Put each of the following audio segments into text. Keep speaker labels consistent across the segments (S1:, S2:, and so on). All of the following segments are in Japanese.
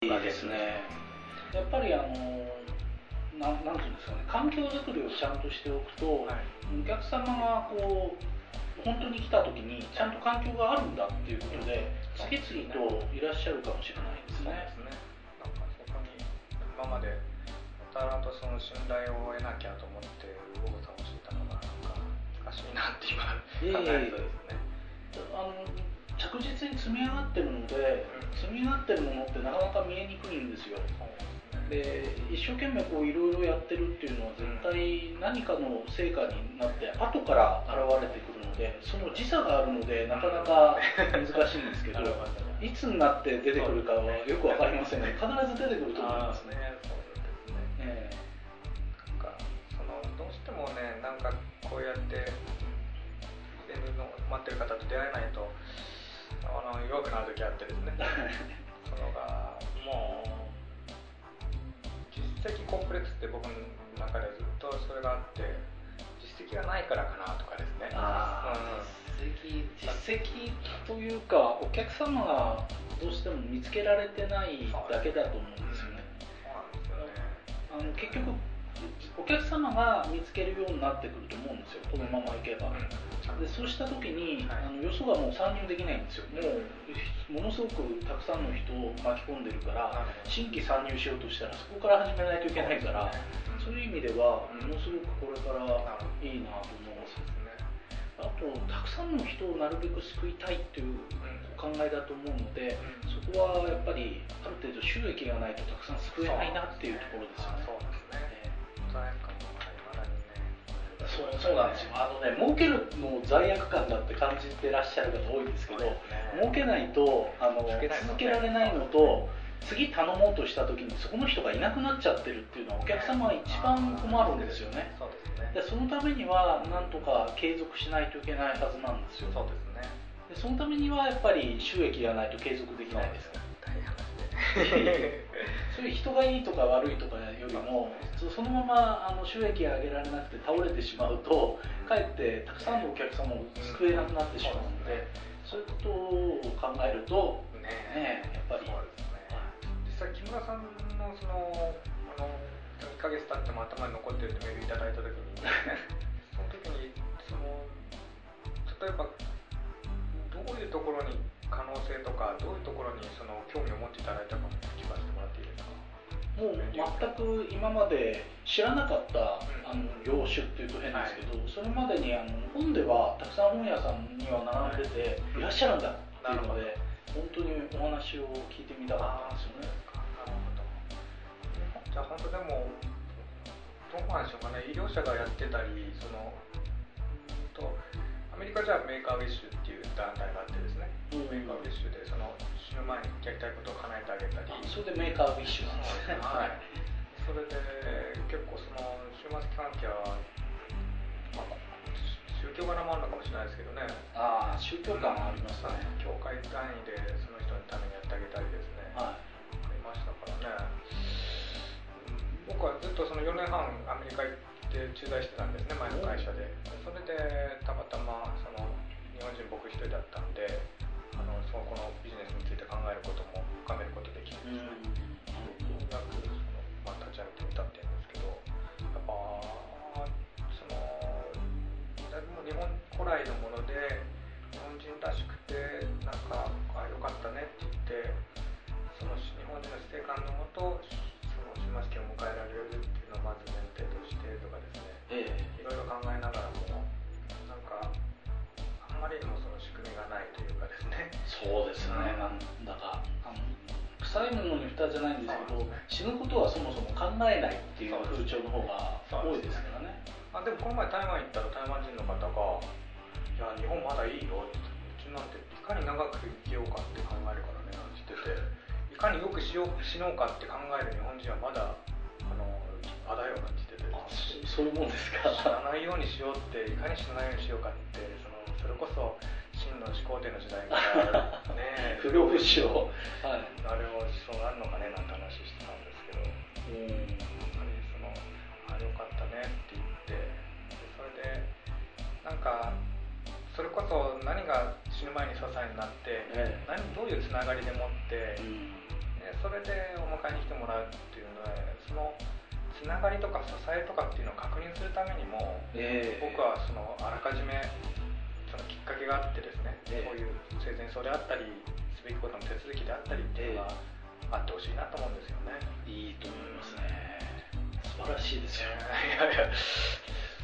S1: いいですねやっぱりあのななんていうんですかね環境づくりをちゃんとしておくと、はい、お客様がこう本当に来た時にちゃんと環境があるんだっていうことで、次々といらっしゃるかもしれないですね。
S2: そうですねなんかそこに今までやたらとその信頼を得なきゃと思って動作をしてたのがなんか難しいなって今考えるとですね。
S1: あの着実に積み上がってるので、積み上がってるものってなかなか見えにくいんですよ。で一生懸命こういろいろやってるっていうのは絶対何かの成果になって後から現れてくるのでその時差があるのでなかなか難しいんですけど いつになって出てくるかはよく分かりませんが、ね、必ず出てくると思いますね。ね、
S2: えー、なんかそのどうしてもねなんかこうやっての待ってる方と出会えないとあの弱くなる時あってですね。そのがもう実績コンプレックスって僕の中でずっとそれがあって実績がないからかなとかですね。あ、
S1: うん、実績実績というかお客様がどうしても見つけられてないだけだと思うんですよね。あの結局お客様が見つけるようになってくると思うんですよ。このままいけば。うん。でそうした時に、はい、あのよそがもう参入できないんですよ。もうものすごくたくさんの人を巻き込んでるから新規参入しようとしたらそこから始めないといけないから、そういう意味ではものすごくこれからいいなと思いますね。あとたくさんの人をなるべく救いたいっていうお考えだと思うので、そこはやっぱりある程度収益がないとたくさん救えないなっていうところですよね。そうそうそうなんですよ。あのね儲けるの罪悪感だって感じてらっしゃる方多いんですけど、ね、儲けないとあの続けられないのと次頼もうとした時にそこの人がいなくなっちゃってるっていうのはお客様は一番困るんですよね。でそのためにはなんとか継続しないといけないはずなんですよ。
S2: そうですね。
S1: でそのためにはやっぱり収益がないと継続できないです そういう人がいいとか悪いとかよりもそのままあの収益を上げられなくて倒れてしまうとかえってたくさんのお客様を救えなくなってしまうので、そういうことを考えるとねやっぱり、ね、
S2: 実際木村さんのそのあの2ヶ月経っても頭に残ってるってメールいただいた時に、その時にその例えばどういうところに可能性とかどういうところにその興味を持っていただいたか聞かせてもらっていいですか？
S1: もう全く今まで知らなかった、あの業種っていうと変ですけど、はい、それまでにあの本ではたくさん本屋さんには並んでて、い、らっしゃるんだっていうので本当にお話を聞いてみたかったんですよね。
S2: じゃあ本当でもどうなんでしょうかね。医療者がやってたりそのとアメリカじゃメーカーウィッシュって団体があってですね、うん、メーカーウィッシュでその死ぬ前にやりたいことを叶えてあげたり。
S1: それでメーカーウィッシュなんですねはい。
S2: それで結構その終末期関係は、まあ、宗教柄もあるのかもしれないですけどね。
S1: ああ宗教感もありますね、
S2: 教会単位でその人のためにやってあげたりですね、はい、ありましたからね。僕はずっとその4年半アメリカ行って駐在してたんですね前の会社で。それでたま人だったんであのそのこのビジネスについて考えることも深めることできてです。ね、ようやくその、まあ、立ち上げてみたっていうんですけどやっぱその日本古来のもので日本人らしくてなんかあよかったねって言ってその日本人の死生観のもとその終末期を迎えられるっていうのをまず前提としてとかですね、ええ、いろいろ考え
S1: そうですね、なんだか。あの臭いものに蓋じゃないんですけど、死ぬことはそもそも考えないっていう風潮の方が多いですからね。
S2: あでもこの前台湾行ったら台湾人の方が「いや日本まだいいよ」ってうちなんていかに長く生きようかって考えるからねなんて言ってていかによくしよう死のうかって考える日本人はまだあのあだよなんて言ってて
S1: そういうもんですか。
S2: 死なないようにしようっていかに死なないようにしようかってそのそれこそ秦の始皇帝の時代からね
S1: 不老不死を、
S2: はい、あれもそうあるのかねなんて話してたんですけどうん。やっぱりそのあよかったねって言ってそれでなんかそれこそ何が死ぬ前に支えになって、ええ、何どういうつながりでもって、うん。ね、それでお迎えに来てもらうっていうのはそのつながりとか支えとかっていうのを確認するためにも、えー、僕はそのあらかじめそのきっかけがあってですね、えー、そういう生前葬であったりすべきことの手続きであったりっていうのがあってほしいなと思うんですよね。
S1: いいと思いますね。素晴らしいですよ、ね。いやいや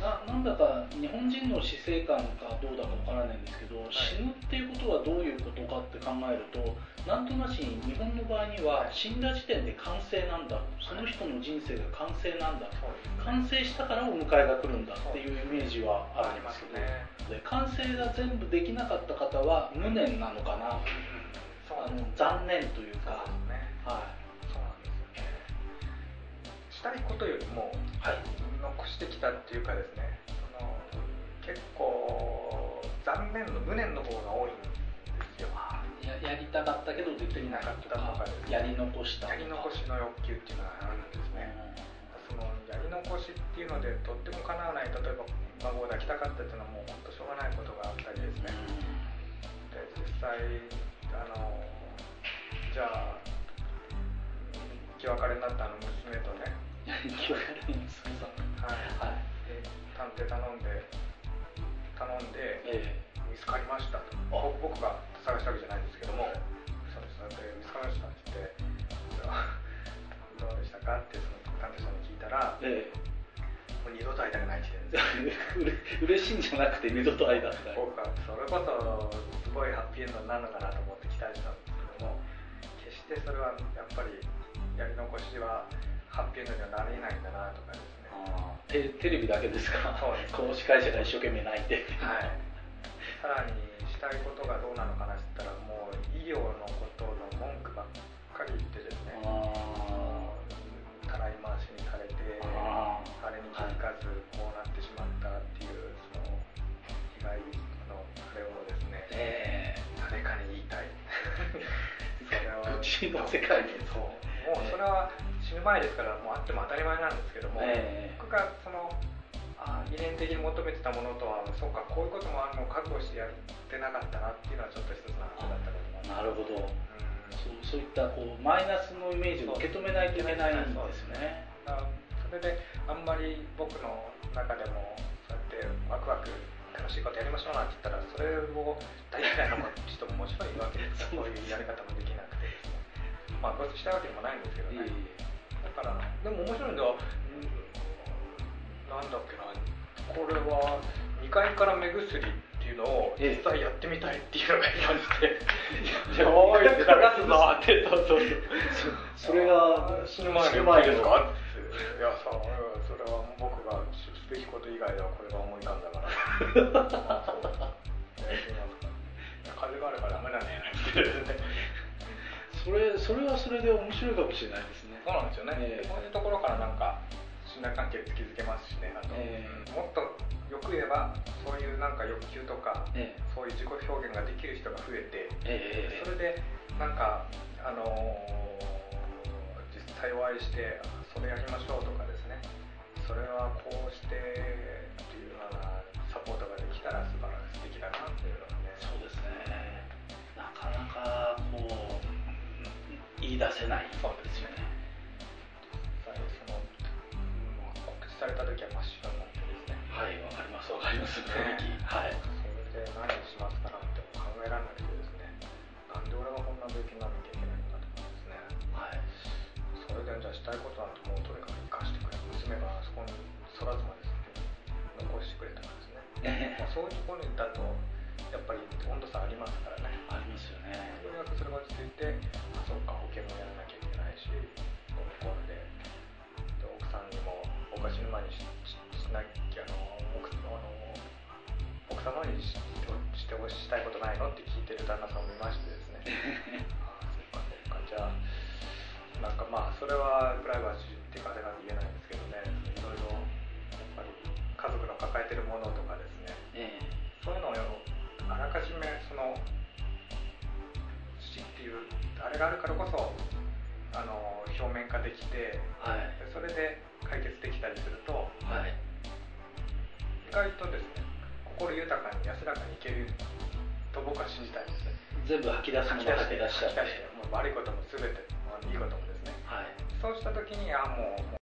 S1: ななんだか日本人の死生観かどうだかわからないんですけど、はい、死ぬっていうことはどういうことかって考えるとなんとなしに日本の場合には死んだ時点で完成なんだその人の人生が完成なんだ、完成したからお迎えが来るんだっていうイメージはあるんですけど、ね、で完成が全部できなかった方は無念なのかな、あの残念というか。ね、はい
S2: したいことよりも、はい、残してきたっていうかですねその結構残念の無念の方が多いんですよ。
S1: ややりたかったけどできなかったとかやり残した
S2: やり残しの欲求っていうのがあるんですね、そのやり残しっていうのでとってもかなわない例えば孫を抱きたかったっていうのはもう本当しょうがないことがあったりですね、で実際あのじゃあ生き別れになったあの娘とね
S1: 生き別れの娘さんはい、はい、で
S2: 探偵頼んで頼んで、えー、見つかりましたと僕が探したわけじゃない。んですけども、そうですで見つかりましたって言ってどうでしたかってその探偵さんに聞い。たら、えー、もう二度と会い。たくない。って言ってる
S1: 嬉しい。んじゃなくて二度と会い。たくない。
S2: 僕はそれこそすごい。ハッピーエンドになるのかなと思って期待したんですけども決してそれはやっぱりやり残しはハッピーエンドにはなれないんだなとかですね。
S1: テテレビだけですか？そうです、ね、この司会者が一生懸命泣いて。
S2: はい。さらにしたいことがどうなのかなって言ったらもう医療のことの文句ばっかり言ってですね。たらい回しにされてあれに気づかずこうなってしまったっていうその被害のあれをですね、えー、誰かに言いたい。
S1: それは。うちの世界で
S2: そう。もうそれは死ぬ前ですからもうあっても当たり前なんですけども、えー、僕がそのあ遺伝的に求めてたものとはそうかこういうこともあるのを覚悟してやってなかったなっていうのはちょっと一つの話だったかと思い
S1: ます。なるほど、うん、そうそういったこうマイナスのイメージを受け止めないといけないんですね。
S2: それであんまり僕の中でもそうやってワクワク楽しいことやりましょうなんて言ったらそれを大嫌いな人ももちろんいるわけです そういうやり方もできなくて。ですねまあ別したわけでもないんですけどね、からでも面白いんだ、なんだっけな。これは2階から目薬っていうのを実際やってみたいっていうのがいまして「おいっすぞ」ってそうそう。
S1: それが
S2: 死ぬ前ですかいやさそれは僕がすべきこと以外ではこれが思い浮かんだから。風があるからダメだね
S1: それそれはそれで面白いかもしれないです
S2: そうなんですよね、えー、こういうところからなんか信頼関係築けますしねあと、えー、もっとよく言えばそういうなんか欲求とか、えー、そういう自己表現ができる人が増えて、えー、それでなんかあのー、実際お会いしてそれやりましょうとかですね。それはこうしてっていうようなサポートができたら素晴らしい素敵だなっていうのがね。
S1: そうですね。なかなかこう言い出せない。
S2: そうですよねされた時は真っ白になってですね。
S1: はいわかりますわかります。雰囲気、はい。
S2: それで何しますかなって考えられなくてですね。なんで俺がこんな病気にならなきゃいけないんだとかですね。はい。それでじゃあしたいことなんてもうとにかく生かしてくれ娘があそこに育つまで残してくれたからですね。まあそういうところだとやっぱり温度差ありますからね。
S1: ありますよね。
S2: ようやくそれが落ち着いても僕が死ぬ前にしなきゃあの奥あの奥様にししてほしたいことないのって聞いてる旦那さんを見ましてですねああそっかそっかじゃあなんかまあそれはプライバシーっていうかあれなんて言えないんですけどね。いろいろやっぱり家族の抱えてるものとかですね、ええ、そういうのをあらかじめその死っていうあれがあるからこそあの表面化できて、はい、それで解決できたりすると、はい、意外とですね心豊かに安らかにいけると僕は信じたいんですね。
S1: 全部吐き出すのが吐き出しちゃって。
S2: もう悪いことも全ていいこともですね、
S1: はい、
S2: そうした時にあもう